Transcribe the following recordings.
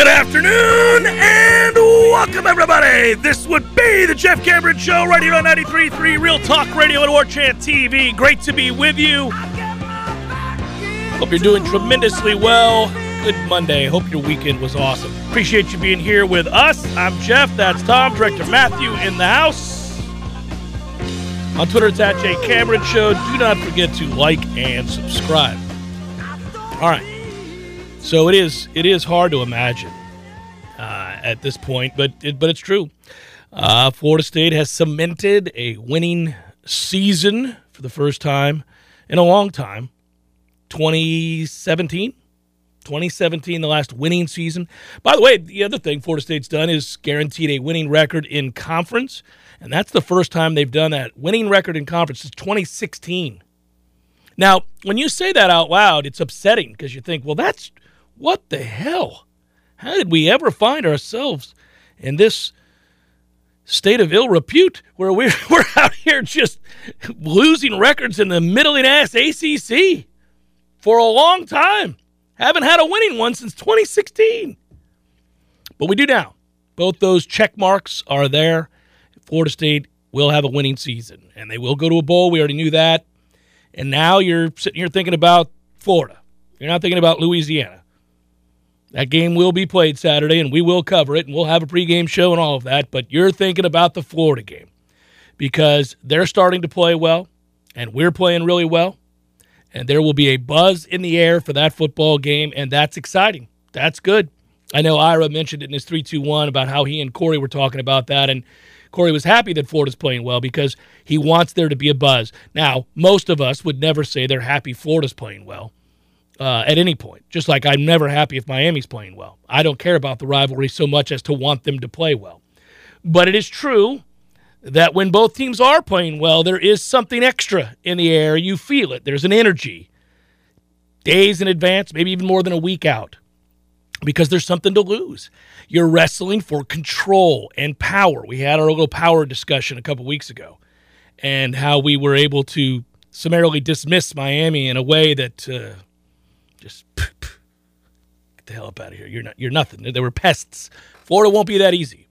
Good afternoon and welcome, everybody. This would be the Jeff Cameron Show right here on 93.3 Real Talk Radio and War Chant TV. Great to be with you. Hope you're doing tremendously well. Good Monday. Hope your weekend was awesome. Appreciate you being here with us. I'm Jeff. That's Tom. Director Matthew in the house. On Twitter, it's at J Cameron Show. Do not forget to like and subscribe. All right. So it is it is hard to imagine uh, at this point, but it, but it's true. Uh, Florida State has cemented a winning season for the first time in a long time. 2017, 2017, the last winning season. By the way, the other thing Florida State's done is guaranteed a winning record in conference, and that's the first time they've done that. Winning record in conference is 2016. Now, when you say that out loud, it's upsetting because you think, well, that's what the hell? How did we ever find ourselves in this state of ill repute where we're, we're out here just losing records in the middling ass ACC for a long time? Haven't had a winning one since 2016. But we do now. Both those check marks are there. Florida State will have a winning season, and they will go to a bowl. We already knew that. And now you're sitting here thinking about Florida. You're not thinking about Louisiana. That game will be played Saturday, and we will cover it, and we'll have a pregame show and all of that. But you're thinking about the Florida game because they're starting to play well, and we're playing really well. And there will be a buzz in the air for that football game, and that's exciting. That's good. I know Ira mentioned it in his 321 about how he and Corey were talking about that, and Corey was happy that Florida's playing well because he wants there to be a buzz. Now, most of us would never say they're happy Florida's playing well uh, at any point. Just like I'm never happy if Miami's playing well. I don't care about the rivalry so much as to want them to play well. But it is true that when both teams are playing well, there is something extra in the air. You feel it. There's an energy. Days in advance, maybe even more than a week out, because there's something to lose. You're wrestling for control and power. We had our little power discussion a couple weeks ago and how we were able to summarily dismiss Miami in a way that. Uh, just get the hell up out of here. You're not. You're nothing. They were pests. Florida won't be that easy,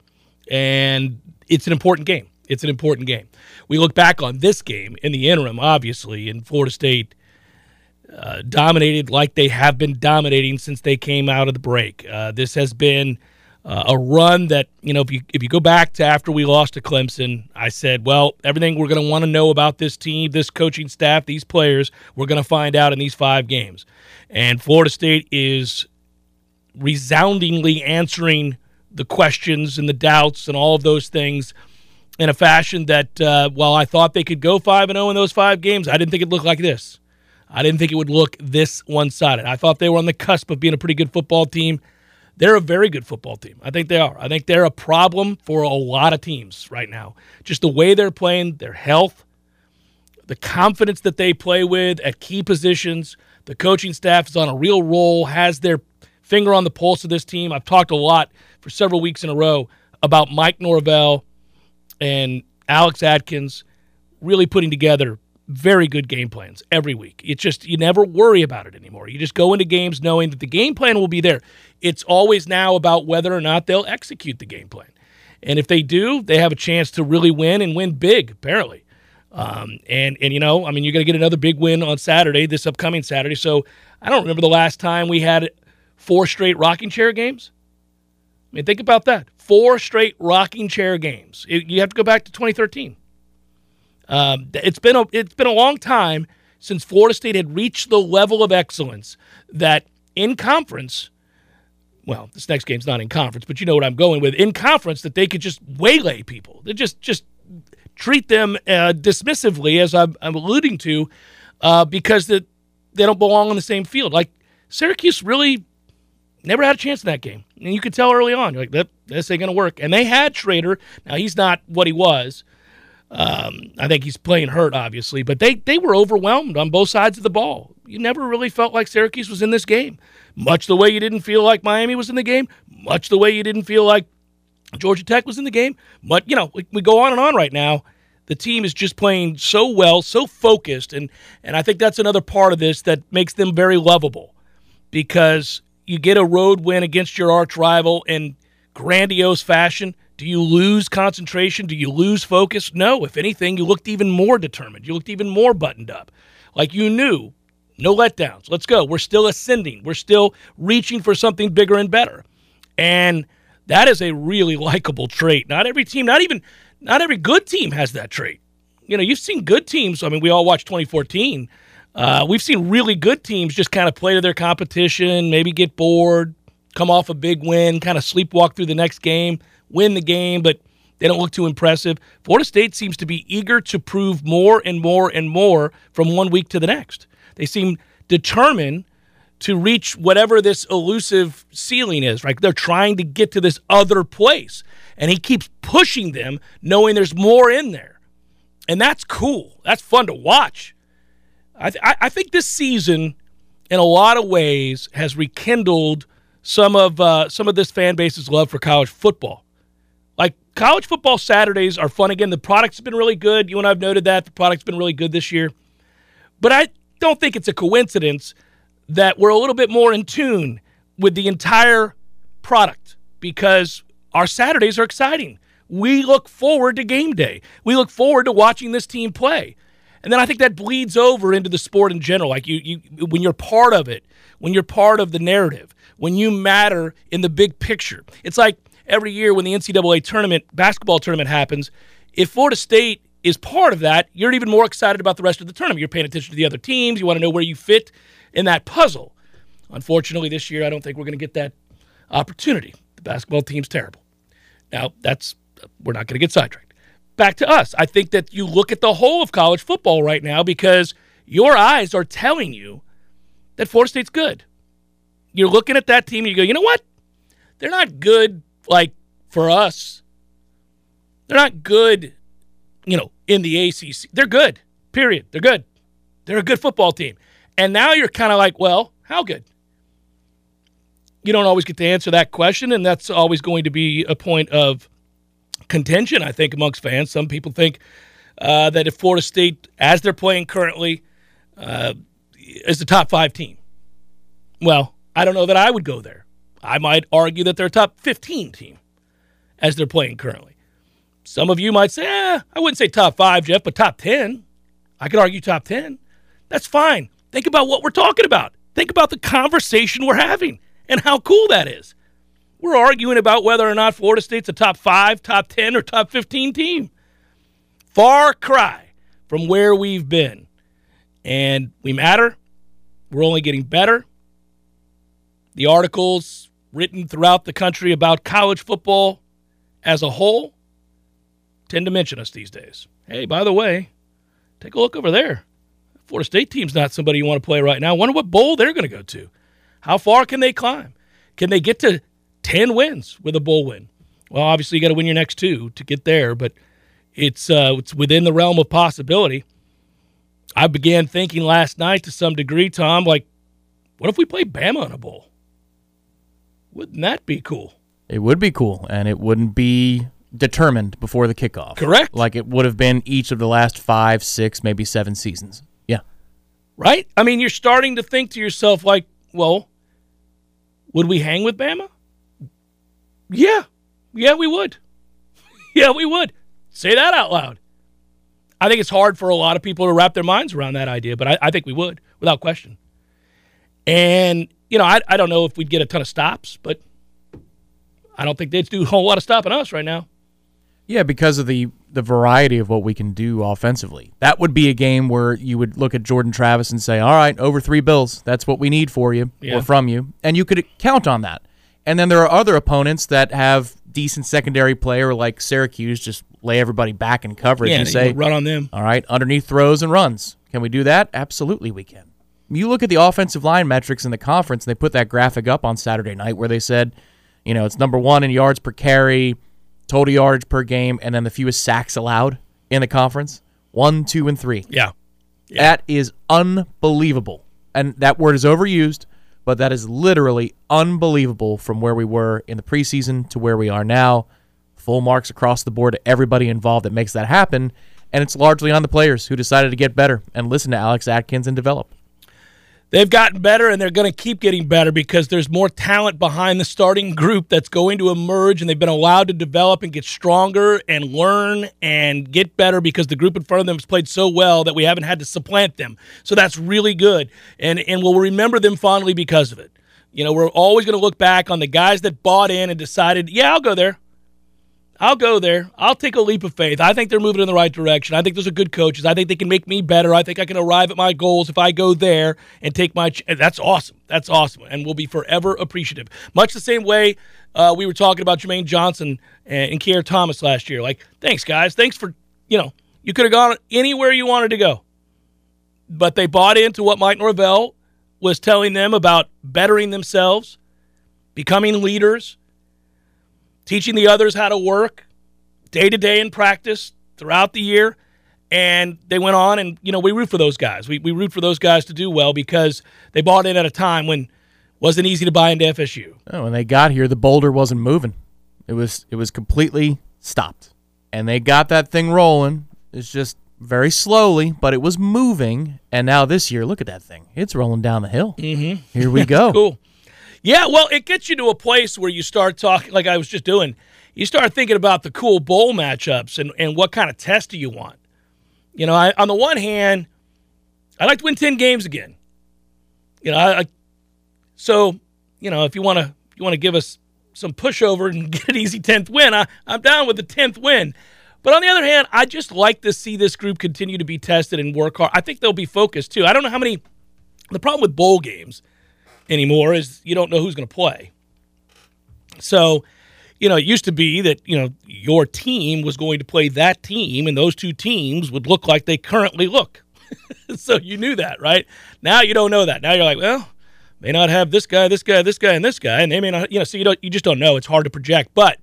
and it's an important game. It's an important game. We look back on this game in the interim, obviously, and Florida State uh, dominated like they have been dominating since they came out of the break. Uh, this has been uh, a run that you know if you if you go back to after we lost to Clemson, I said, well, everything we're going to want to know about this team, this coaching staff, these players, we're going to find out in these five games. And Florida State is resoundingly answering the questions and the doubts and all of those things in a fashion that, uh, while I thought they could go 5 and 0 in those five games, I didn't think it looked like this. I didn't think it would look this one sided. I thought they were on the cusp of being a pretty good football team. They're a very good football team. I think they are. I think they're a problem for a lot of teams right now. Just the way they're playing, their health, the confidence that they play with at key positions, the coaching staff is on a real roll, has their finger on the pulse of this team. I've talked a lot for several weeks in a row about Mike Norvell and Alex Atkins really putting together very good game plans every week. It's just you never worry about it anymore. You just go into games knowing that the game plan will be there. It's always now about whether or not they'll execute the game plan. And if they do, they have a chance to really win and win big, apparently. Um, and and you know, I mean, you're going to get another big win on Saturday, this upcoming Saturday. So I don't remember the last time we had four straight rocking chair games. I mean, think about that: four straight rocking chair games. It, you have to go back to 2013. Um, it's been a it's been a long time since Florida State had reached the level of excellence that in conference. Well, this next game's not in conference, but you know what I'm going with. In conference, that they could just waylay people. They just just treat them uh, dismissively, as I'm, I'm alluding to, uh, because the, they don't belong on the same field. Like Syracuse really never had a chance in that game, and you could tell early on, like that this ain't gonna work. And they had Shrader. Now he's not what he was. Um, I think he's playing hurt, obviously, but they they were overwhelmed on both sides of the ball. You never really felt like Syracuse was in this game, much the way you didn't feel like Miami was in the game, much the way you didn't feel like Georgia Tech was in the game. But, you know, we, we go on and on right now. The team is just playing so well, so focused. And, and I think that's another part of this that makes them very lovable because you get a road win against your arch rival in grandiose fashion. Do you lose concentration? Do you lose focus? No. If anything, you looked even more determined. You looked even more buttoned up. Like you knew, no letdowns. Let's go. We're still ascending. We're still reaching for something bigger and better. And – that is a really likable trait. Not every team, not even not every good team has that trait. You know, you've seen good teams. I mean, we all watched 2014. Uh, we've seen really good teams just kind of play to their competition, maybe get bored, come off a big win, kind of sleepwalk through the next game, win the game, but they don't look too impressive. Florida State seems to be eager to prove more and more and more from one week to the next. They seem determined to reach whatever this elusive ceiling is, right? They're trying to get to this other place. And he keeps pushing them, knowing there's more in there. And that's cool. That's fun to watch. I, th- I think this season, in a lot of ways, has rekindled some of uh, some of this fan base's love for college football. Like college football Saturdays are fun again. The product's been really good. You and I've noted that the product's been really good this year. But I don't think it's a coincidence that we're a little bit more in tune with the entire product because our Saturdays are exciting. We look forward to game day. We look forward to watching this team play. And then I think that bleeds over into the sport in general. Like you, you when you're part of it, when you're part of the narrative, when you matter in the big picture. It's like every year when the NCAA tournament, basketball tournament happens, if Florida State is part of that, you're even more excited about the rest of the tournament. You're paying attention to the other teams. You want to know where you fit in that puzzle. Unfortunately, this year, I don't think we're going to get that opportunity. The basketball team's terrible. Now, that's, we're not going to get sidetracked. Back to us. I think that you look at the whole of college football right now because your eyes are telling you that Florida State's good. You're looking at that team and you go, you know what? They're not good like for us. They're not good, you know, in the ACC. They're good. Period. They're good. They're a good football team. And now you're kind of like, well, how good? You don't always get to answer that question, and that's always going to be a point of contention, I think, amongst fans. Some people think uh, that if Florida State, as they're playing currently, uh, is the top five team. Well, I don't know that I would go there. I might argue that they're a top 15 team as they're playing currently. Some of you might say, eh, I wouldn't say top five, Jeff, but top 10. I could argue top 10. That's fine. Think about what we're talking about. Think about the conversation we're having and how cool that is. We're arguing about whether or not Florida State's a top five, top 10, or top 15 team. Far cry from where we've been. And we matter. We're only getting better. The articles written throughout the country about college football as a whole tend to mention us these days. Hey, by the way, take a look over there. Florida State team's not somebody you want to play right now. Wonder what bowl they're going to go to. How far can they climb? Can they get to 10 wins with a bowl win? Well, obviously you got to win your next two to get there, but it's uh, it's within the realm of possibility. I began thinking last night to some degree, Tom, like, what if we play Bama in a bowl? Wouldn't that be cool? It would be cool, and it wouldn't be determined before the kickoff. Correct. Like it would have been each of the last five, six, maybe seven seasons Yeah. right? I mean, you're starting to think to yourself, like, well, would we hang with Bama? Yeah, yeah, we would. yeah, we would. Say that out loud. I think it's hard for a lot of people to wrap their minds around that idea, but I, I think we would, without question. And, you know, I, I don't know if we'd get a ton of stops, but I don't think they'd do a whole lot of stopping us right now. Yeah, because of the the variety of what we can do offensively. That would be a game where you would look at Jordan Travis and say, "All right, over 3 bills. That's what we need for you Yeah. or from you." And you could count on that. And then there are other opponents that have decent secondary player like Syracuse just lay everybody back in coverage Yeah, and say, run on them. All right, underneath throws and runs. Can we do that? Absolutely, we can. You look at the offensive line metrics in the conference, and they put that graphic up on Saturday night where they said, you know, it's number one in yards per carry, total yards per game, and then the fewest sacks allowed in the conference one, two, and three. Yeah. That is unbelievable. And that word is overused, but that is literally unbelievable from where we were in the preseason to where we are now. Full marks across the board to everybody involved that makes that happen. And it's largely on the players who decided to get better and listen to Alex Atkins and develop. They've gotten better and they're going to keep getting better because there's more talent behind the starting group that's going to emerge and they've been allowed to develop and get stronger and learn and get better because the group in front of them has played so well that we haven't had to supplant them. So that's really good. And and we'll remember them fondly because of it. You know, we're always going to look back on the guys that bought in and decided, "Yeah, I'll go there." I'll go there. I'll take a leap of faith. I think they're moving in the right direction. I think those are good coaches. I think they can make me better. I think I can arrive at my goals if I go there and take my. Ch- that's awesome. That's awesome, and we'll be forever appreciative. Much the same way uh, we were talking about Jermaine Johnson and, and Keir Thomas last year. Like, thanks guys. Thanks for you know you could have gone anywhere you wanted to go, but they bought into what Mike Norvell was telling them about bettering themselves, becoming leaders teaching the others how to work day to day in practice throughout the year. And they went on, and you know we root for those guys. We we root for those guys to do well because they bought in at a time when it wasn't easy to buy into FSU. Oh, when they got here, the boulder wasn't moving. It was it was completely stopped, and they got that thing rolling. It's just very slowly, but it was moving. And now this year, look at that thing. It's rolling down the hill. Mm-hmm. Here we go. Cool. Yeah, well, it gets you to a place where you start talking, like I was just doing. You start thinking about the cool bowl matchups and, and what kind of test do you want. You know, I, on the one hand, I like to win ten games again. You know, I, I so you know if you want to you want to give us some pushover and get an easy tenth win, I, I'm down with the tenth win. But on the other hand, I just like to see this group continue to be tested and work hard. I think they'll be focused too. I don't know how many. The problem with bowl games anymore is you don't know who's going to play. So, you know, it used to be that, you know, your team was going to play that team and those two teams would look like they currently look. so you knew that, right? Now you don't know that. Now you're like, well, may not have this guy, this guy, this guy, and this guy, and they may not, you know, so you don't, you just don't know. It's hard to project, but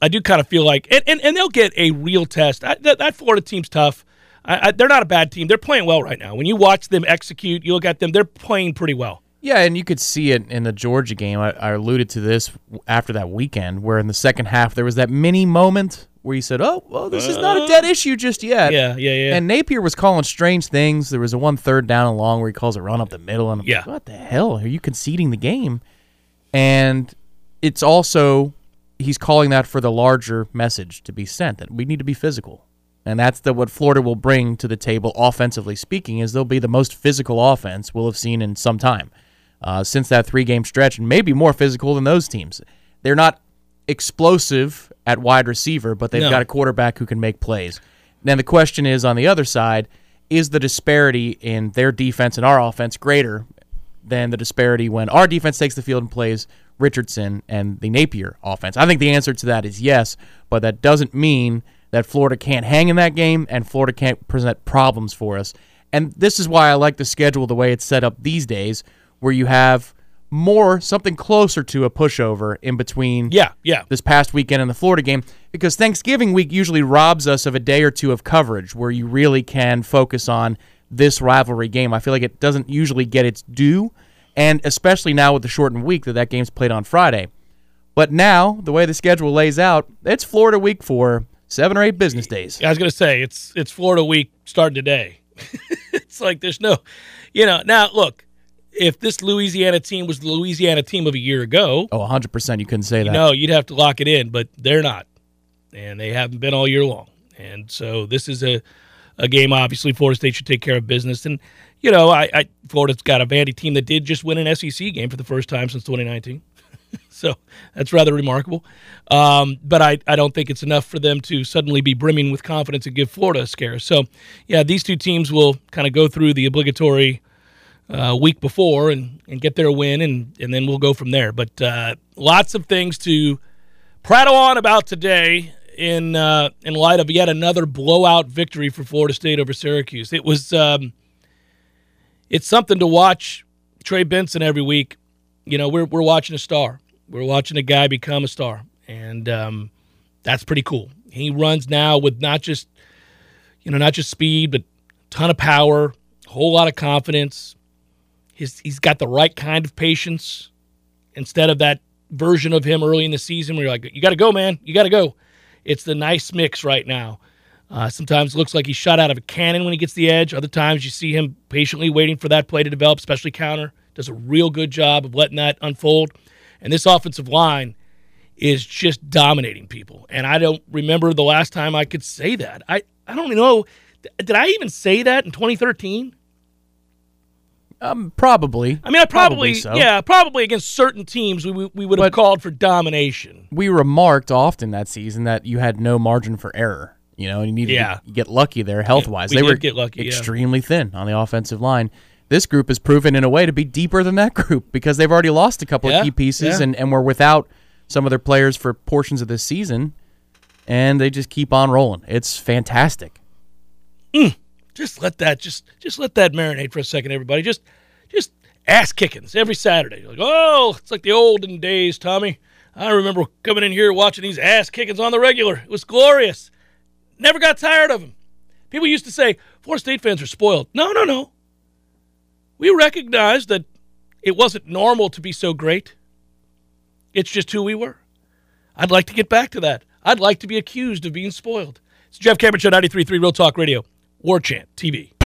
I do kind of feel like, and, and, and they'll get a real test. I, that, that Florida team's tough. I, I, they're not a bad team. They're playing well right now. When you watch them execute, you look at them, they're playing pretty well. Yeah, and you could see it in the Georgia game. I, I alluded to this after that weekend, where in the second half there was that mini moment where you said, "Oh, well, this is not a dead uh, issue just yet." Yeah, yeah, yeah. And Napier was calling strange things. There was a one third down and long where he calls a run up the middle, and I'm Yeah. like, "What the hell? Are you conceding the game?" And it's also he's calling that for the larger message to be sent that we need to be physical. And that's the what Florida will bring to the table offensively speaking is they'll be the most physical offense we'll have seen in some time. Uh, since that three game stretch and maybe more physical than those teams. They're not explosive at wide receiver, but they've No. got a quarterback who can make plays. Now the question is on the other side, is the disparity in their defense and our offense greater than the disparity when our defense takes the field and plays Richardson and the Napier offense? I think the answer to that is yes, but that doesn't mean that Florida can't hang in that game and Florida can't present problems for us. And this is why I like the schedule the way it's set up these days, where you have more something closer to a pushover in between Yeah, yeah. this past weekend in the Florida game because Thanksgiving week usually robs us of a day or two of coverage where you really can focus on this rivalry game. I feel like it doesn't usually get its due, and especially now with the shortened week that that game's played on Friday. But now, the way the schedule lays out, it's Florida week for seven or eight business days. I was going to say it's it's Florida week starting today. it's like there's no, you know. Now look, if this Louisiana team was the Louisiana team of a year ago, Oh, 100% you couldn't say that. no, you'd have to lock it in, but they're not. and they haven't been all year long. And so this is a, a game, obviously, Florida State should take care of business. And, you know, I, I Florida's got a Vandy team that did just win an SEC game for the first time since 2019. so that's rather remarkable. Um, but I, I don't think it's enough for them to suddenly be brimming with confidence and give Florida a scare. So, yeah, these two teams will kind of go through the obligatory uh, week before and, and get their win, and, and then we'll go from there. But uh, lots of things to prattle on about today in uh, in light of yet another blowout victory for Florida State over Syracuse. It was um, it's something to watch Trey Benson every week. You know, we're we're watching a star. We're watching a guy become a star, and um, that's pretty cool. He runs now with not just you know not just speed, but a ton of power, a whole lot of confidence. He's he's got the right kind of patience instead of that version of him early in the season where you're like, you got to go, man, you got to go. It's the nice mix right now. Uh, sometimes looks like he's shot out of a cannon when he gets the edge. Other times you see him patiently waiting for that play to develop, especially counter. Does a real good job of letting that unfold. And this offensive line is just dominating people. And I don't remember the last time I could say that. I, I don't know. Did I even say that in 2013? Um, probably. I mean, I probably, Probably so. yeah, probably against certain teams we, we, we would have called for domination. We remarked often that season that you had no margin for error. You know, and you needed Yeah. to get lucky there health wise. they were get lucky, yeah. extremely thin on the offensive line. This group has proven in a way to be deeper than that group because they've already lost a couple Yeah, of key pieces yeah. and, and were without some of their players for portions of this season. And they just keep on rolling. It's fantastic. Mm. Just let that just just let that marinate for a second, everybody. Just just ass kickings every Saturday. Like, oh, it's like the olden days, Tommy. I remember coming in here watching these ass kickings on the regular. It was glorious. Never got tired of them. People used to say Florida State fans are spoiled. No, no, no. We recognized that it wasn't normal to be so great. It's just who we were. I'd like to get back to that. I'd like to be accused of being spoiled. It's Jeff Cameron Show 93.3 Real Talk Radio, War Chant TV.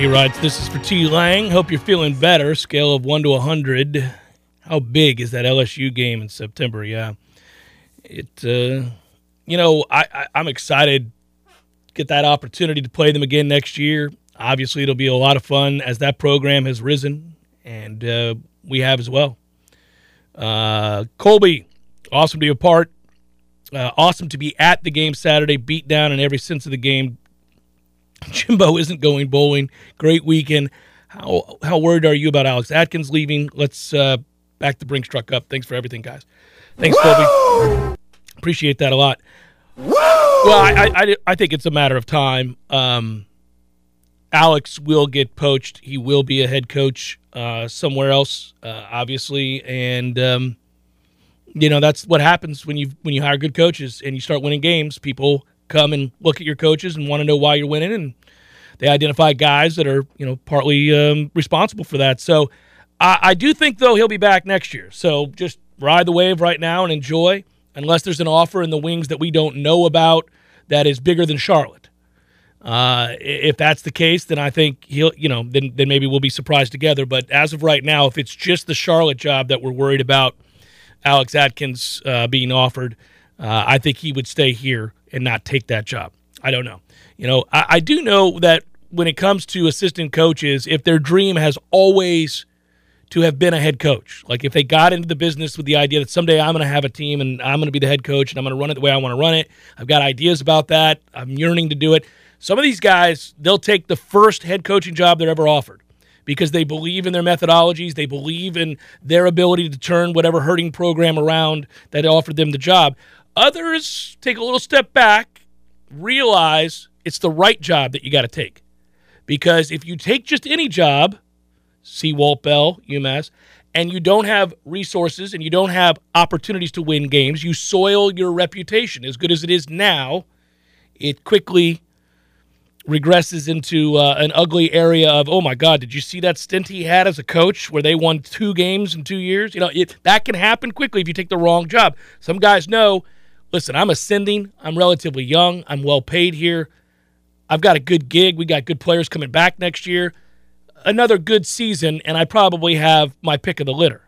He writes, This is for T Lang. Hope you're feeling better. Scale of 1 to 100. How big is that LSU game in September? Yeah. It, uh, you know, I, I, I'm excited to get that opportunity to play them again next year. Obviously, it'll be a lot of fun as that program has risen, and uh, we have as well. Uh, Colby, awesome to be a part. Uh, awesome to be at the game Saturday. Beat down in every sense of the game. Jimbo isn't going bowling. Great weekend. How how worried are you about Alex Atkins leaving? Let's uh, back the Brinks truck up. Thanks for everything, guys. Thanks, Colby. Appreciate that a lot. Well, I, I, I, I think it's a matter of time. Um, Alex will get poached. He will be a head coach uh, somewhere else, uh, obviously, and um, you know that's what happens when you when you hire good coaches and you start winning games. People come and look at your coaches and want to know why you're winning, and they identify guys that are you know partly um, responsible for that. So I, I do think though he'll be back next year. So just ride the wave right now and enjoy, unless there's an offer in the wings that we don't know about that is bigger than Charlotte. Uh, if that's the case, then I think he'll, you know, then then maybe we'll be surprised together. But as of right now, if it's just the Charlotte job that we're worried about, Alex Atkins uh, being offered, uh, I think he would stay here and not take that job. I don't know. You know, I, I do know that when it comes to assistant coaches, if their dream has always to have been a head coach. Like if they got into the business with the idea that someday I'm going to have a team and I'm going to be the head coach and I'm going to run it the way I want to run it. I've got ideas about that. I'm yearning to do it. Some of these guys, they'll take the first head coaching job they're ever offered because they believe in their methodologies, they believe in their ability to turn whatever hurting program around that offered them the job. Others take a little step back, realize it's the right job that you got to take. Because if you take just any job, see Walt Bell, UMass, and you don't have resources and you don't have opportunities to win games, you soil your reputation. As good as it is now, it quickly regresses into uh, an ugly area of oh my god did you see that stint he had as a coach where they won two games in two years you know it, that can happen quickly if you take the wrong job some guys know listen i'm ascending i'm relatively young i'm well paid here i've got a good gig we got good players coming back next year another good season and i probably have my pick of the litter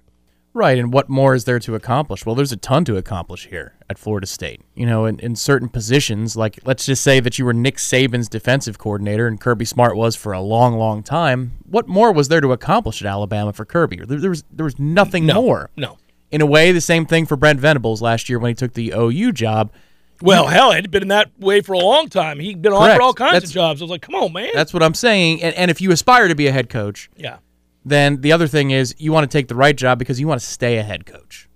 Right, and what more is there to accomplish? Well, there's a ton to accomplish here at Florida State. You know, in, in certain positions, like let's just say that you were Nick Saban's defensive coordinator and Kirby Smart was for a long, long time. What more was there to accomplish at Alabama for Kirby? There, there was there was nothing no, more. no In a way, the same thing for Brent Venables last year when he took the OU job. well hell it had been in that way for a long time he'd been Correct. offered all kinds That's- of jobs i was like come on man That's what I'm saying. And, and if you aspire to be a head coach, yeah then the other thing is you want to take the right job because you want to stay a head coach.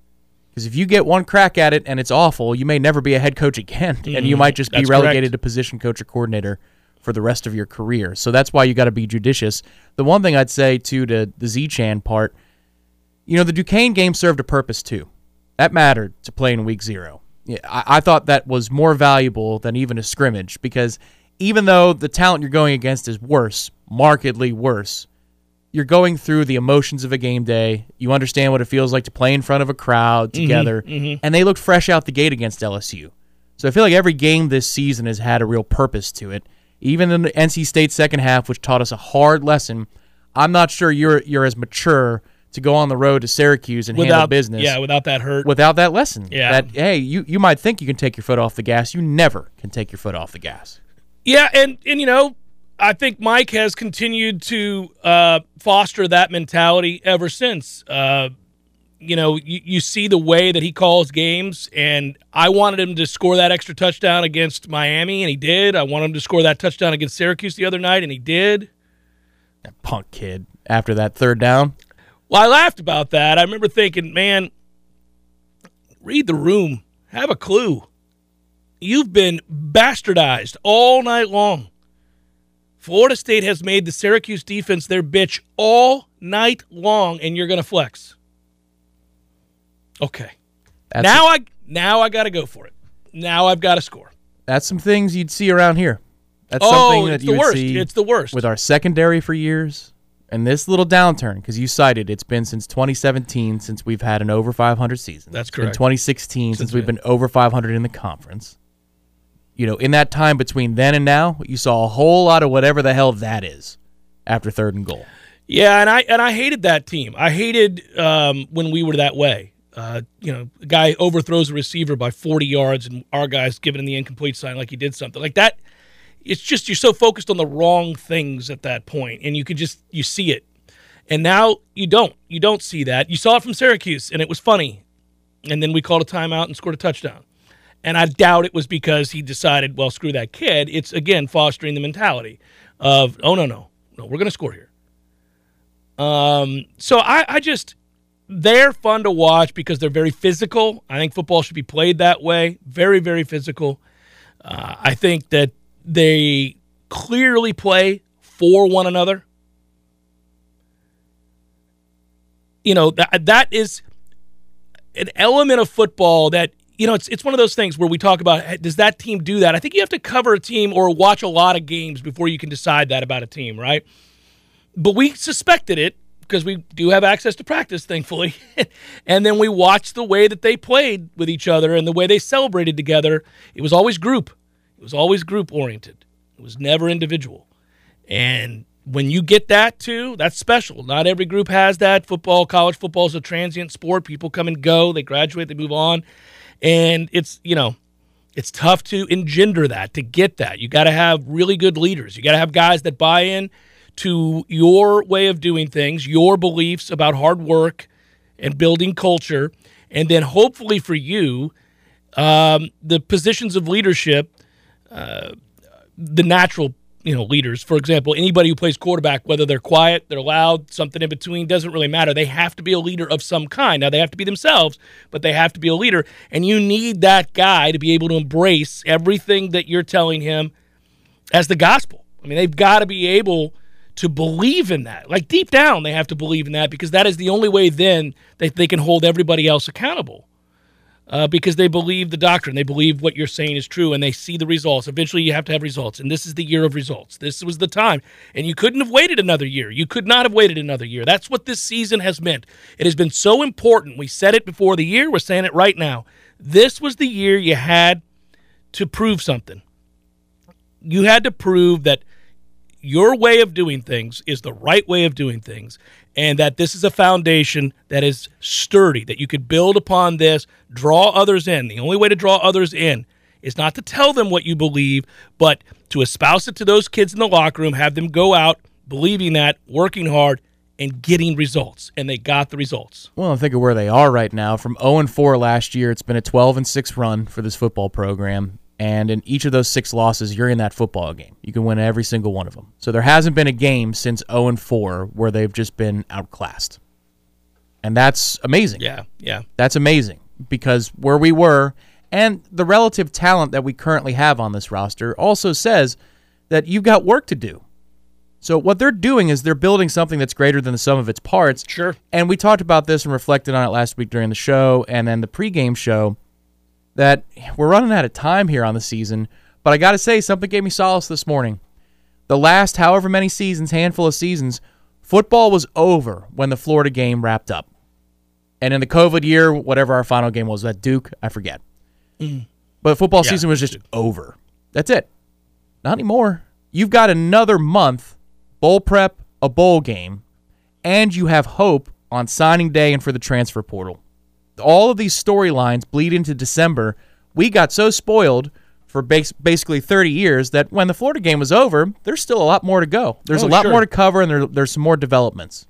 Because if you get one crack at it and it's awful, you may never be a head coach again, and you might just be Mm-hmm. That's relegated correct. to position coach or coordinator for the rest of your career. So that's why you got to be judicious. The one thing I'd say too to the Z Chan part, you know, the Duquesne game served a purpose too. That mattered to play in week zero. Yeah, I, I thought that was more valuable than even a scrimmage because even though the talent you're going against is worse, markedly worse, you're going through the emotions of a game day. You understand what it feels like to play in front of a crowd mm-hmm, together, mm-hmm. and they looked fresh out the gate against LSU. So I feel like every game this season has had a real purpose to it. Even in the NC State second half, which taught us a hard lesson, I'm not sure you're you're as mature to go on the road to Syracuse and handle without business yeah without that hurt without that lesson. Yeah. That hey, you you might think you can take your foot off the gas, you never can take your foot off the gas. Yeah, and and you know, I think Mike has continued to uh, foster that mentality ever since. Uh, you know, you, you see the way that he calls games, and I wanted him to score that extra touchdown against Miami, and he did. I wanted him to score that touchdown against Syracuse the other night, and he did. That punk kid after that third down. Well, I laughed about that. I remember thinking, man, read the room, have a clue. You've been bastardized all night long. Florida State has made the Syracuse defense their bitch all night long, and you're going to flex. Okay. That's now I now I got to go for it. Now I've got to score. that's some things you'd see around here. That's oh, something that it's you the would worst. see It's the worst. with our secondary for years. And this little downturn, because you cited it's been since 2017 since we've had an over 500 season. That's correct. 2016 since, Since we've been over 500 in the conference. You know, in that time between then and now, you saw a whole lot of whatever the hell that is after third and goal. Yeah, and I and I hated that team. I hated um, when we were that way. Uh, you know, the guy overthrows a receiver by 40 yards, and our guy's giving him the incomplete sign like he did something like that. It's just you're so focused on the wrong things at that point, and you can just you see it. And now you don't. You don't see that. You saw it from Syracuse, and it was funny. And then we called a timeout and scored a touchdown. And I doubt it was because he decided, well, screw that kid. It's again fostering the mentality of, oh no, no, no, we're going to score here. Um, so I, I just they're fun to watch because they're very physical. I think football should be played that way. Very, very physical. Uh, I think that they clearly play for one another. You know that that is an element of football that you know it's it's one of those things where we talk about does that team do that? I think you have to cover a team or watch a lot of games before you can decide that about a team, right? But we suspected it because we do have access to practice, thankfully. and then we watched the way that they played with each other and the way they celebrated together. It was always group. It was always group oriented. It was never individual. And when you get that too, that's special. Not every group has that. Football, college football is a transient sport. People come and go, they graduate, they move on. And it's, you know, it's tough to engender that, to get that. You got to have really good leaders. You got to have guys that buy in to your way of doing things, your beliefs about hard work and building culture, and then hopefully for you, um, the positions of leadership, the natural you know leaders. For example, anybody who plays quarterback, whether they're quiet, they're loud, something in between, doesn't really matter. They have to be a leader of some kind. Now they have to be themselves, but they have to be a leader, and you need that guy to be able to embrace everything that you're telling him as the gospel. I mean, they've got to be able to believe in that. Like deep down, they have to believe in that because that is the only way then that they can hold everybody else accountable uh, because they believe the doctrine. They believe what you're saying is true and they see the results. Eventually, you have to have results. And this is the year of results. This was the time. And you couldn't have waited another year. You could not have waited another year. That's what this season has meant. It has been so important. We said it before the year, we're saying it right now. This was the year you had to prove something. You had to prove that your way of doing things is the right way of doing things and that this is a foundation that is sturdy, that you could build upon this, draw others in. The only way to draw others in is not to tell them what you believe, but to espouse it to those kids in the locker room, have them go out believing that, working hard, and getting results. And they got the results. Well, I think of where they are right now. From 0 and 4 last year, it's been a 12 and 6 run for this football program. And in each of those six losses, you're in that football game. You can win every single one of them. So there hasn't been a game since 0 and 4 where they've just been outclassed. And that's amazing. Yeah, yeah. That's amazing because where we were and the relative talent that we currently have on this roster also says that you've got work to do. So what they're doing is they're building something that's greater than the sum of its parts. Sure. And we talked about this and reflected on it last week during the show and then the pregame show that we're running out of time here on the season, but I got to say, something gave me solace this morning. The last however many seasons, handful of seasons, football was over when the Florida game wrapped up. And in the COVID year, whatever our final game was, that Duke, I forget. Mm. But football yeah, season was just over. That's it. Not anymore. You've got another month, bowl prep, a bowl game, and you have hope on signing day and for the transfer portal all of these storylines bleed into December. We got so spoiled for bas- basically 30 years that when the Florida game was over, there's still a lot more to go. There's oh, a lot sure. more to cover, and there, there's some more developments.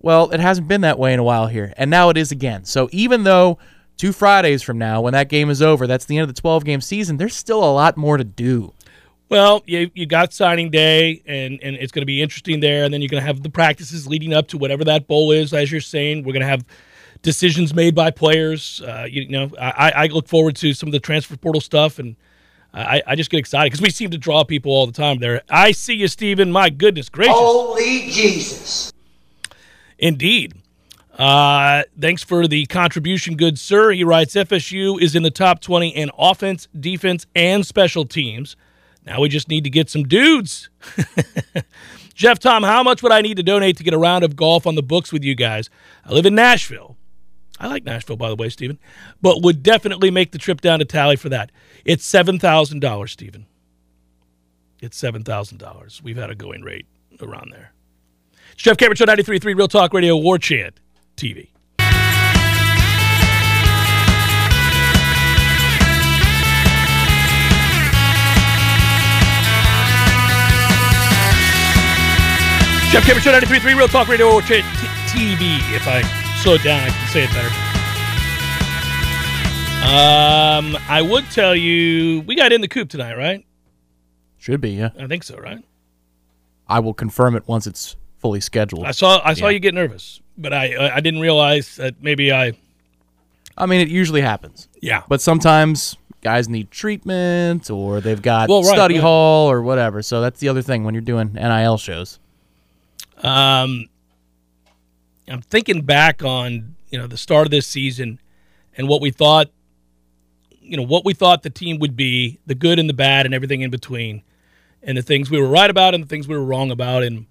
Well, it hasn't been that way in a while here, and now it is again. So even though two Fridays from now, when that game is over, that's the end of the 12 game season, there's still a lot more to do. Well, you, you got signing day, and, and it's going to be interesting there. And then you're going to have the practices leading up to whatever that bowl is, as you're saying. We're going to have decisions made by players. Uh, you, you, know, I, I look forward to some of the transfer portal stuff, and I, I just get excited because we seem to draw people all the time there. I see you, Stephen. My goodness gracious. Holy Jesus. Indeed. Uh, thanks for the contribution, good sir. He writes FSU is in the top 20 in offense, defense, and special teams. Now we just need to get some dudes. Jeff Tom, how much would I need to donate to get a round of golf on the books with you guys? I live in Nashville. I like Nashville, by the way, Stephen, but would definitely make the trip down to Tally for that. It's seven thousand dollars, Stephen. It's seven thousand dollars. We've had a going rate around there. It's Jeff Cameron Show 93.3 Real Talk Radio War Chant TV. Jeff Cameron Show 93.3 Real Talk Radio War Chant TV. If I slow it down, I can say it better. Um, I would tell you we got in the coop tonight, right? Should be, yeah. I think so, right? I will confirm it once it's fully scheduled. I saw I saw yeah. you get nervous, but I I didn't realize that maybe I. I mean, it usually happens. Yeah, but sometimes guys need treatment or they've got well, right, study right. hall or whatever. So that's the other thing when you're doing NIL shows. Um, I'm thinking back on you know the start of this season and what we thought, you know what we thought the team would be, the good and the bad and everything in between, and the things we were right about and the things we were wrong about, and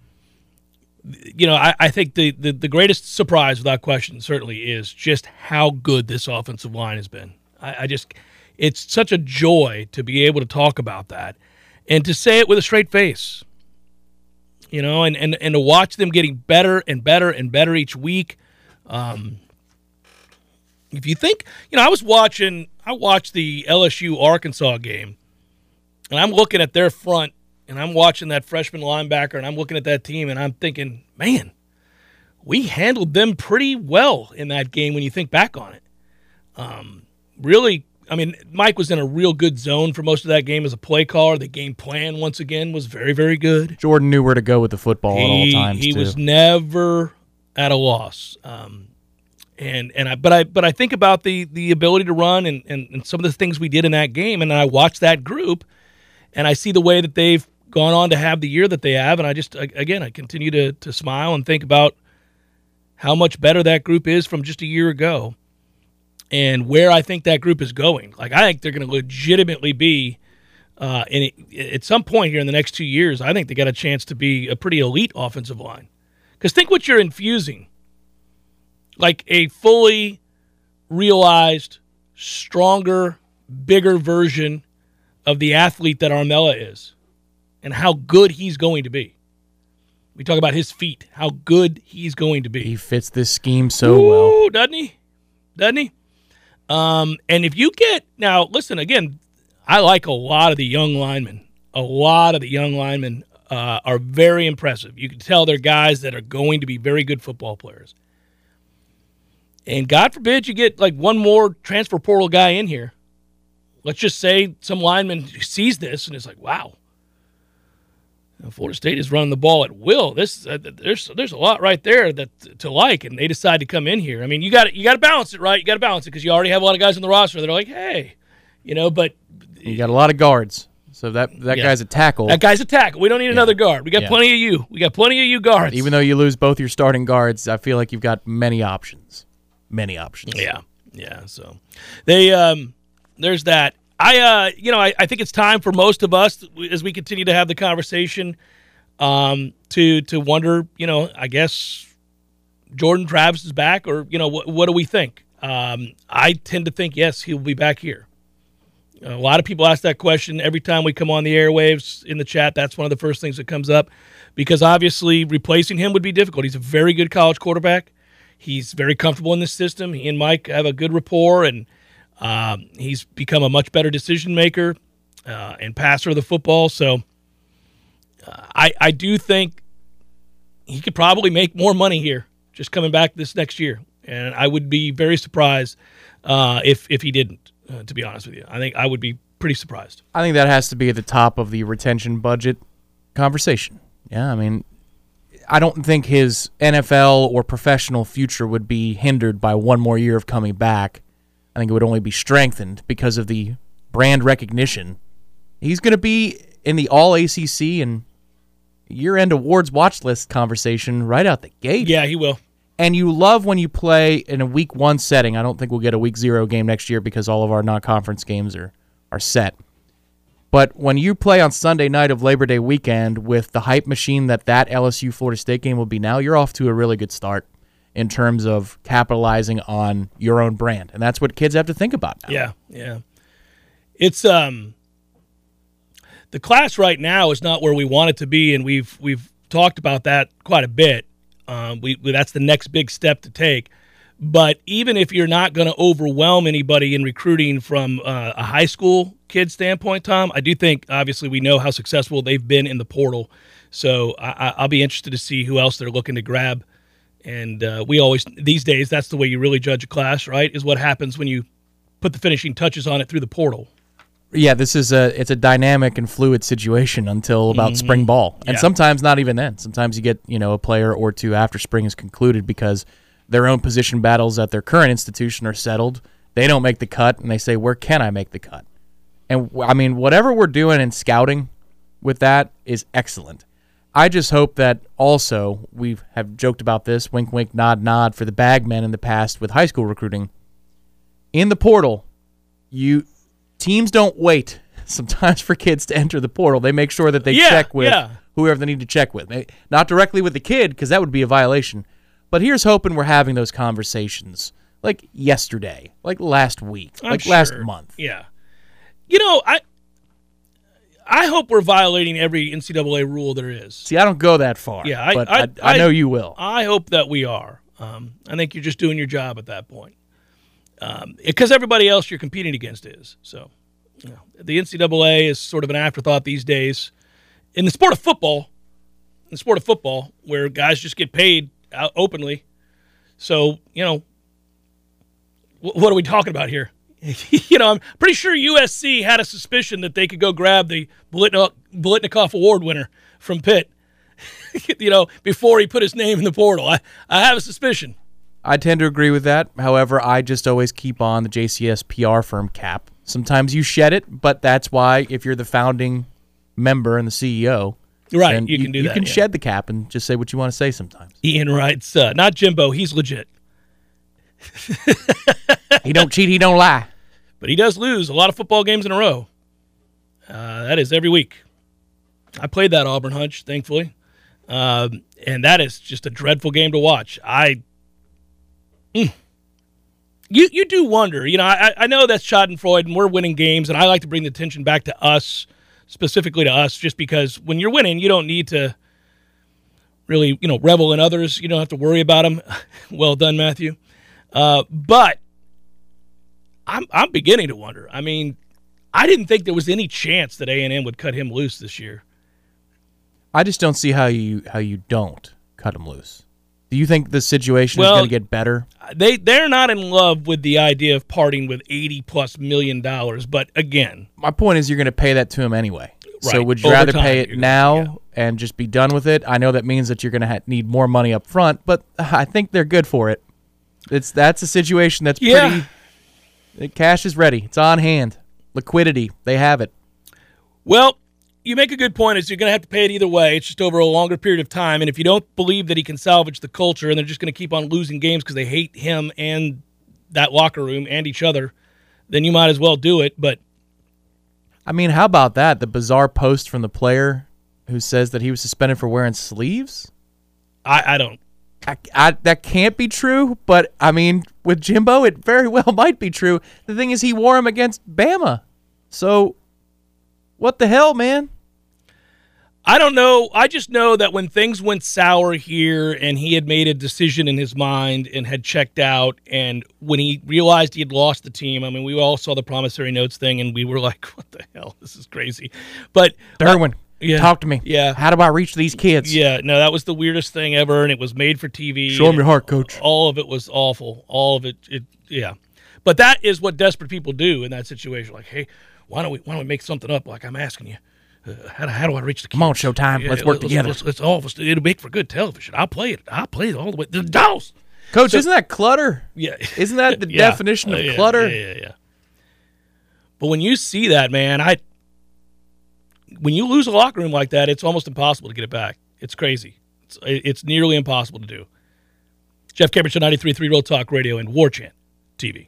you know I, I think the, the the greatest surprise, without question, certainly is just how good this offensive line has been. I, I just it's such a joy to be able to talk about that and to say it with a straight face you know, and, and, and to watch them getting better and better and better each week. Um, if you think, you know, I was watching, I watched the LSU Arkansas game, and I'm looking at their front and I'm watching that freshman linebacker, and I'm looking at that team, and I'm thinking, man, we handled them pretty well in that game when you think back on it. Um, really, I mean, Mike was in a real good zone for most of that game as a play caller. The game plan, once again, was very, very good. Jordan knew where to go with the football at all times. he too. was never at a loss. Um, and and I but I but I think about the the ability to run and, and, and some of the things we did in that game, and I watch that group, and I see the way that they've gone on to have the year that they have, and I just again I continue to to smile and think about how much better that group is from just a year ago, and where I think that group is going. Like I think they're going to legitimately be. Uh, it, at some point here in the next two years, I think they got a chance to be a pretty elite offensive line. Because think what you're infusing like a fully realized, stronger, bigger version of the athlete that Armella is and how good he's going to be. We talk about his feet, how good he's going to be. he fits this scheme so well. Ooh, doesn't he? Doesn't he? Um, and if you get now, listen again. I like a lot of the young linemen. A lot of the young linemen uh, are very impressive. You can tell they're guys that are going to be very good football players. And God forbid you get like one more transfer portal guy in here. Let's just say some lineman sees this and is like, "Wow, Florida State is running the ball at will. This uh, there's there's a lot right there that to like, and they decide to come in here. I mean, you got you got to balance it, right? You got to balance it because you already have a lot of guys on the roster that are like, hey, you know, but You got a lot of guards, so that that Yeah. guy's a tackle. that guy's a tackle. We don't need another guard. We got Yeah. plenty of you. We got plenty of you guards. Even though you lose both your starting guards, I feel like you've got many options. Many options. Yeah, yeah. So they um, there's that. I uh, you know, I, I think it's time for most of us as we continue to have the conversation, um, to to wonder, you know, I guess Jordan Travis is back, or you know, what what do we think? Um, I tend to think yes, he'll be back here. A lot of people ask that question every time we come on the airwaves in the chat. That's one of the first things that comes up because obviously replacing him would be difficult. He's a very good college quarterback. He's very comfortable in this system. He and Mike have a good rapport, and um, he's become a much better decision maker uh, and passer of the football. So uh, I I do think he could probably make more money here just coming back this next year, and I would be very surprised uh, if if he didn't. Uh, to be honest with you, I think I would be pretty surprised. I think that has to be at the top of the retention budget conversation. Yeah, I mean, I don't think his NFL or professional future would be hindered by one more year of coming back. I think it would only be strengthened because of the brand recognition. He's going to be in the All ACC and year-end awards watch list conversation right out the gate. Yeah, he will. And you love when you play in a week one setting. I don't think we'll get a week zero game next year because all of our non-conference games are are set. But when you play on Sunday night of Labor Day weekend with the hype machine that that LSU Florida State game will be now, you're off to a really good start in terms of capitalizing on your own brand. And that's what kids have to think about now. Yeah, yeah. It's um the class right now is not where we want it to be, and we've we've talked about that quite a bit. Um, we that's the next big step to take. But even if you're not going to overwhelm anybody in recruiting from uh, a high school kid standpoint, Tom, I do think obviously we know how successful they've been in the portal. So I, I- I'll be interested to see who else they're looking to grab. And uh, we always these days that's the way you really judge a class, right? Is what happens when you put the finishing touches on it through the portal. yeah, this is a it's a dynamic and fluid situation until about spring ball, and Yeah. sometimes not even then. Sometimes you get you know a player or two after spring is concluded because their own position battles at their current institution are settled. They don't make the cut, and they say, "Where can I make the cut?" And I mean, whatever we're doing in scouting with that is excellent. I just hope that also we have joked about this, wink, wink, nod, nod, for the bagmen in the past with high school recruiting. In the portal, you teams don't wait sometimes for kids to enter the portal. They make sure that they Yeah, check with yeah. whoever they need to check with. May- Not directly with the kid because that would be a violation. But here's hoping we're having those conversations like yesterday, like last week, I'm like last month. Yeah. You know, I I hope we're violating every NCAA rule there is. See, I don't go that far. Yeah, I- but I- I, I, know you will. I hope that we are. Um, I think you're just doing your job at that point. Because everybody else you're competing against is. So, you know, the NCAA is sort of an afterthought these days. in the sport of football, in the sport of football, where guys just get paid out openly. So you know, wh- what are we talking about here? you know, I'm pretty sure USC had a suspicion that they could go grab the Biletnikoff Award winner from Pitt. you know, before he put his name in the portal, I, I have a suspicion. I tend to agree with that. However, I just always keep on the JCS PR firm cap. Sometimes you shed it, but that's why if you're the founding member and the CEO, Right, then you can do You that, can yeah. shed the cap and just say what you want to say sometimes. Ian writes, uh, not Jimbo, he's legit. he don't cheat, he don't lie. but he does lose a lot of football games in a row. Uh, that is every week. I played that Auburn hunch, thankfully, um, and that is just a dreadful game to watch. I, Mm. you you do wonder, you know. I, I know that's Schadenfreude, and we're winning games, and I like to bring the attention back to us, specifically to us, just because when you're winning, you don't need to really, you know, revel in others. You don't have to worry about them. well done, Matthew. Uh, but I'm I'm beginning to wonder. I mean, I didn't think there was any chance that A and M would cut him loose this year. I just don't see how you how you don't cut him loose. Do you think the situation is going to get better? They they're not in love with the idea of parting with eighty plus million dollars. But again, My point is, you're going to pay that to him anyway. So would you Over rather time, pay it now yeah. and just be done with it? I know that means that you're going to ha- need more money up front, but I think they're good for it. It's that's a situation that's Yeah. pretty. Cash is ready. It's on hand. Liquidity. They have it. well, you make a good point. Is you're going to have to pay it either way. It's just over a longer period of time. And if you don't believe that he can salvage the culture, and they're just going to keep on losing games because they hate him and that locker room and each other, then you might as well do it. But I mean, how about that? The bizarre post from the player who says that he was suspended for wearing sleeves. I, I don't. I, I, that can't be true, but I mean, with Jimbo, it very well might be true. The thing is, he wore him against Bama. So, what the hell, man? I don't know. I just know that when things went sour here and he had made a decision in his mind and had checked out, and when he realized he had lost the team, I mean, we all saw the promissory notes thing and we were like, what the hell? This is crazy. But uh, Derwin, yeah. talk to me. Yeah. How do I reach these kids? yeah, no, that was the weirdest thing ever, and it was made for TV. Show and your heart, coach. All of it was awful. All of it, it, yeah. But that is what desperate people do in that situation. Like, hey, why don't we why don't we make something up? Like I'm asking you, uh, how, do, how do I reach the kids? Come on, Showtime. Let's work together. Let's, let's all of us. It'll make for good television. I'll play it. I'll play it all the way. The Dolls. Coach, isn't that clutter? Yeah. Isn't that the Yeah. definition of Uh, yeah, clutter? Yeah, yeah, yeah. But when you see that, man, I when you lose a locker room like that, it's almost impossible to get it back. It's crazy. It's, it's nearly impossible to do. Jeff Show 93.3 Real Talk Radio and War Chant TV.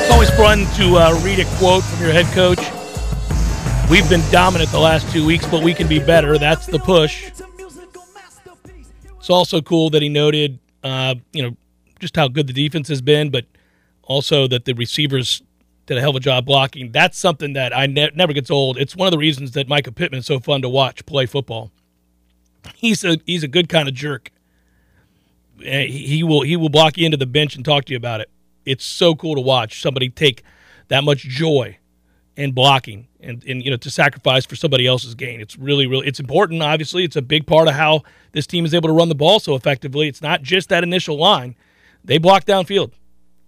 It's always fun to uh, read a quote from your head coach. We've been dominant the last two weeks, but we can be better. That's the push. It's also cool that he noted, uh, you know, just how good the defense has been, but also that the receivers did a hell of a job blocking. That's something that I ne- never gets old. It's one of the reasons that Mycah Pittman is so fun to watch play football. He's a he's a good kind of jerk. Uh, He, will he will block you into the bench and talk to you about it. It's so cool to watch somebody take that much joy in blocking and, and you know to sacrifice for somebody else's gain. It's really really it's important. Obviously, it's a big part of how this team is able to run the ball so effectively. It's not just that initial line; they block downfield.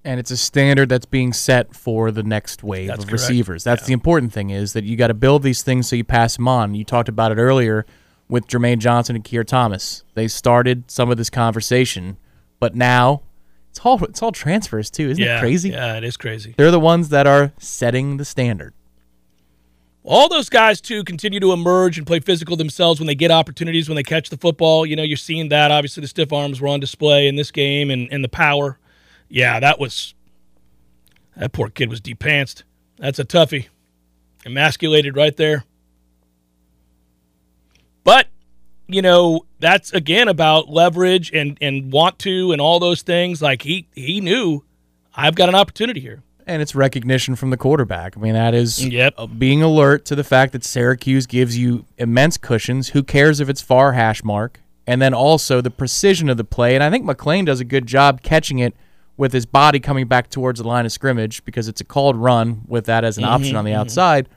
and it's a standard that's being set for the next wave That's of correct. receivers. That's the important thing is that you got to build these things so you pass them on. You talked about it earlier with Jermaine Johnson and Keir Thomas. They started some of this conversation, but now it's all it's all transfers too. Isn't yeah, it crazy? Yeah, it is crazy. They're the ones that are setting the standard. All those guys too continue to emerge and play physical themselves when they get opportunities when they catch the football. You know, you're seeing that. Obviously, the stiff arms were on display in this game, and and the power. Yeah, that was that poor kid was depantsed. That's a toughie. Emasculated right there. But, you know, that's again about leverage and, and want to and all those things. Like he he knew I've got an opportunity here. And it's recognition from the quarterback. I mean, that is Yep. being alert to the fact that Syracuse gives you immense cushions. Who cares if it's far hash mark? And then also the precision of the play. And I think McLean does a good job catching it with his body coming back towards the line of scrimmage because it's a called run with that as an mm-hmm, option on the mm-hmm. outside.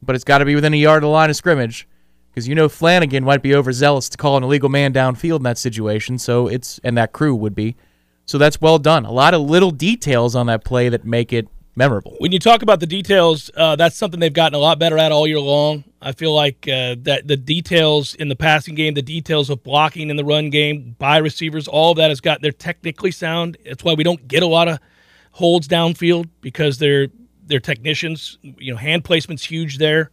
But it's got to be within a yard of the line of scrimmage because you know Flanagan might be overzealous to call an illegal man downfield in that situation. So it's and that crew would be. So that's well done. A lot of little details on that play that make it memorable. When you talk about the details, uh, that's something they've gotten a lot better at all year long. I feel like uh, that the details in the passing game, the details of blocking in the run game by receivers, all of that has got they're technically sound. That's why we don't get a lot of holds downfield because they're they're technicians. You know, hand placement's huge there.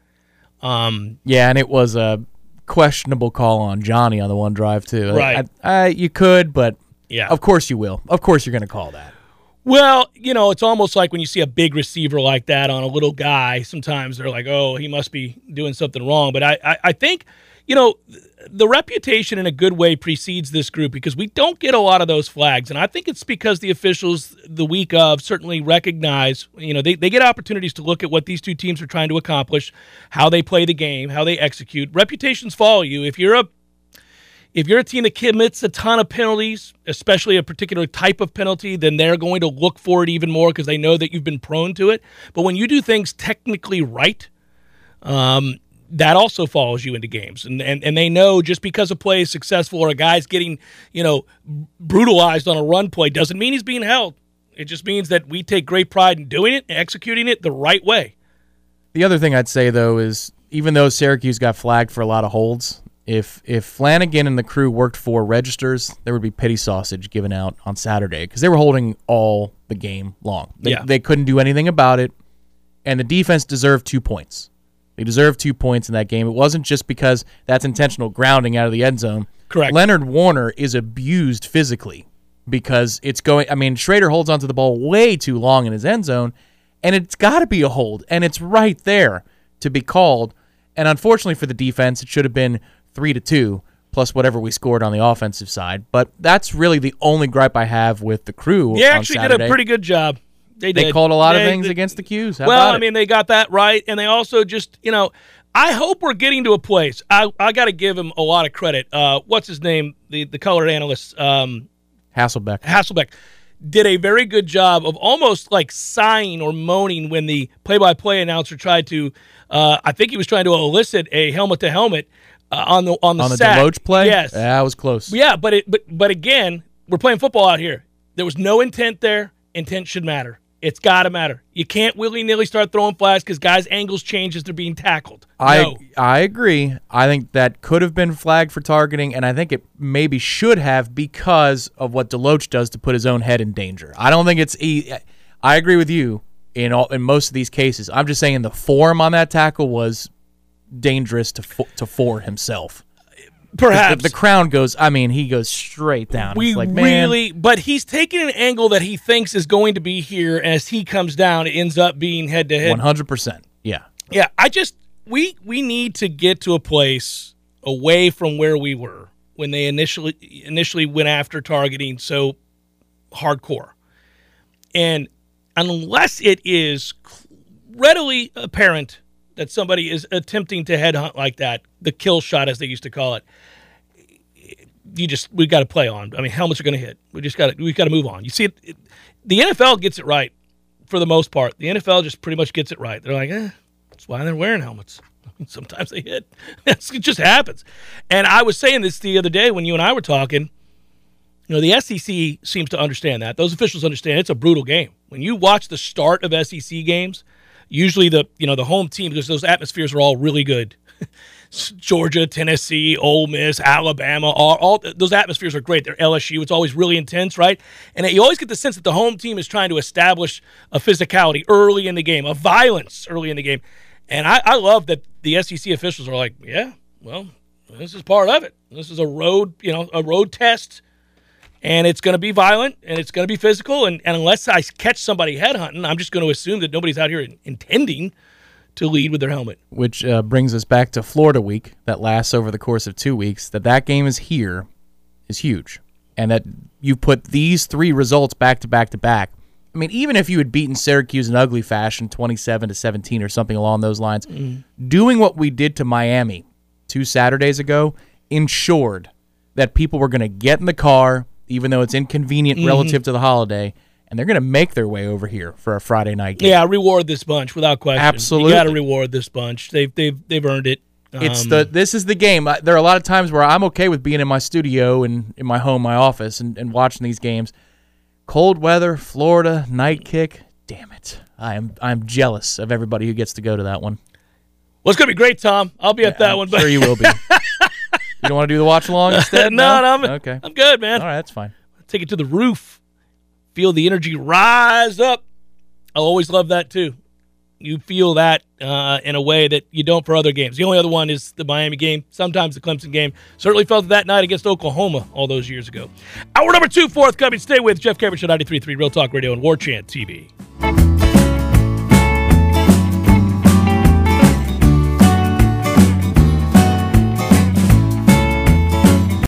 Um, Yeah, and it was a questionable call on Johnny on the one drive too. Right. I, I, you could, but yeah. of course you will. Of course you're going to call that. Well, you know, it's almost like when you see a big receiver like that on a little guy, sometimes they're like, oh, he must be doing something wrong. But I, I, I think, you know, the reputation in a good way precedes this group because we don't get a lot of those flags. And I think it's because the officials the week of certainly recognize, you know, they, they get opportunities to look at what these two teams are trying to accomplish, how they play the game, how they execute. Reputations follow you. If you're a if you're a team that commits a ton of penalties, especially a particular type of penalty, then they're going to look for it even more because they know that you've been prone to it. But when you do things technically right, um, that also follows you into games. And, and and they know just because a play is successful or a guy's getting, you know, brutalized on a run play doesn't mean he's being held. It just means that we take great pride in doing it and executing it the right way. The other thing I'd say though is even though Syracuse got flagged for a lot of holds, if if Flanagan and the crew worked for registers, there would be pity sausage given out on Saturday because they were holding all the game long. They, Yeah. they couldn't do anything about it, and the defense deserved two points. They deserved two points in that game. It wasn't just because that's intentional grounding out of the end zone. Correct. Leonard Warner is abused physically because it's going. I mean, Shrader holds onto the ball way too long in his end zone, and it's got to be a hold, and it's right there to be called. And unfortunately for the defense, it should have been three to two plus whatever we scored on the offensive side. But that's really the only gripe I have with the crew. They on actually did a pretty good job. They. They called a lot of things they- against the Qs. How well, I mean, they got that right, and they also just, you know, I hope we're getting to a place. I I got to give him a lot of credit. Uh, what's his name? The the color analyst, um, Hasselbeck. Hasselbeck, did a very good job of almost like sighing or moaning when the play-by-play announcer tried to. Uh, I think he was trying to elicit a helmet to helmet uh, on the on the on the sack. DeLoach play. Yes, yeah, that was close. yeah, but it but but again, we're playing football out here. There was no intent there. Intent should matter. It's got to matter. You can't willy nilly start throwing flags because guys' angles change as they're being tackled. I no. I agree. I think that could have been flagged for targeting, and I think it maybe should have because of what DeLoach does to put his own head in danger. I don't think it's. e- I agree with you in all in most of these cases. I'm just saying the form on that tackle was dangerous to Fo- to Ford himself. Perhaps the, the crown goes. I mean, he goes straight down. we it's like man, really, but he's taking an angle that he thinks is going to be here. As he comes down, it ends up being head to head. 100. percent Yeah. Yeah, I just we we need to get to a place away from where we were when they initially initially went after targeting so hardcore. And unless it is readily apparent that somebody is attempting to headhunt like that, the kill shot as they used to call it, you just we got to play on. I mean, helmets are going to hit. We just got to we got to move on. You see, it, it, the NFL gets it right for the most part. The NFL just pretty much gets it right. They're like, eh, that's why they're wearing helmets. Sometimes they hit. It just happens. And I was saying this the other day when you and I were talking. You know, the SEC seems to understand that. Those officials understand it's a brutal game. When you watch the start of SEC games, usually the you know the home team because those atmospheres are all really good. Georgia, Tennessee, Ole Miss, Alabama, all, all those atmospheres are great. They're LSU. It's always really intense, right? And you always get the sense that the home team is trying to establish a physicality early in the game, a violence early in the game. And I, I love that the SEC officials are like, yeah, well, this is part of it. This is a road, you know, a road test. And it's going to be violent and it's going to be physical. And, and unless I catch somebody headhunting, I'm just going to assume that nobody's out here intending to lead with their helmet. Which uh, brings us back to Florida week that lasts over the course of two weeks. That that game is here is huge, and that you put these three results back to back to back. I mean, even if you had beaten Syracuse in ugly fashion, twenty-seven to seventeen or something along those lines, doing what we did to Miami two Saturdays ago ensured that people were going to get in the car, even though it's inconvenient relative to the holiday, and they're going to make their way over here for a Friday night game. Yeah, reward this bunch without question. Absolutely. you got to reward this bunch. They've they've they've earned it. It's Um, the this is the game. I- There are a lot of times where I'm okay with being in my studio and in my home, my office, and, and watching these games. Cold weather, Florida night kick. Damn it! I am I'm jealous of everybody who gets to go to that one. well, it's gonna be great, Tom. I'll be at that I'm one. But Sure, you will be. you don't want to do the watch along instead? no, no, I'm, okay. I'm good, man. All right, that's fine. Take it to the roof. Feel the energy rise up. I always love that too. You feel that uh, in a way that you don't for other games. The only other one is the Miami game, sometimes the Clemson game. Certainly felt that night against Oklahoma all those years ago. Hour number two, forthcoming. Stay with Jeff Cameron Show 93.3 Real Talk Radio and War Chant TV.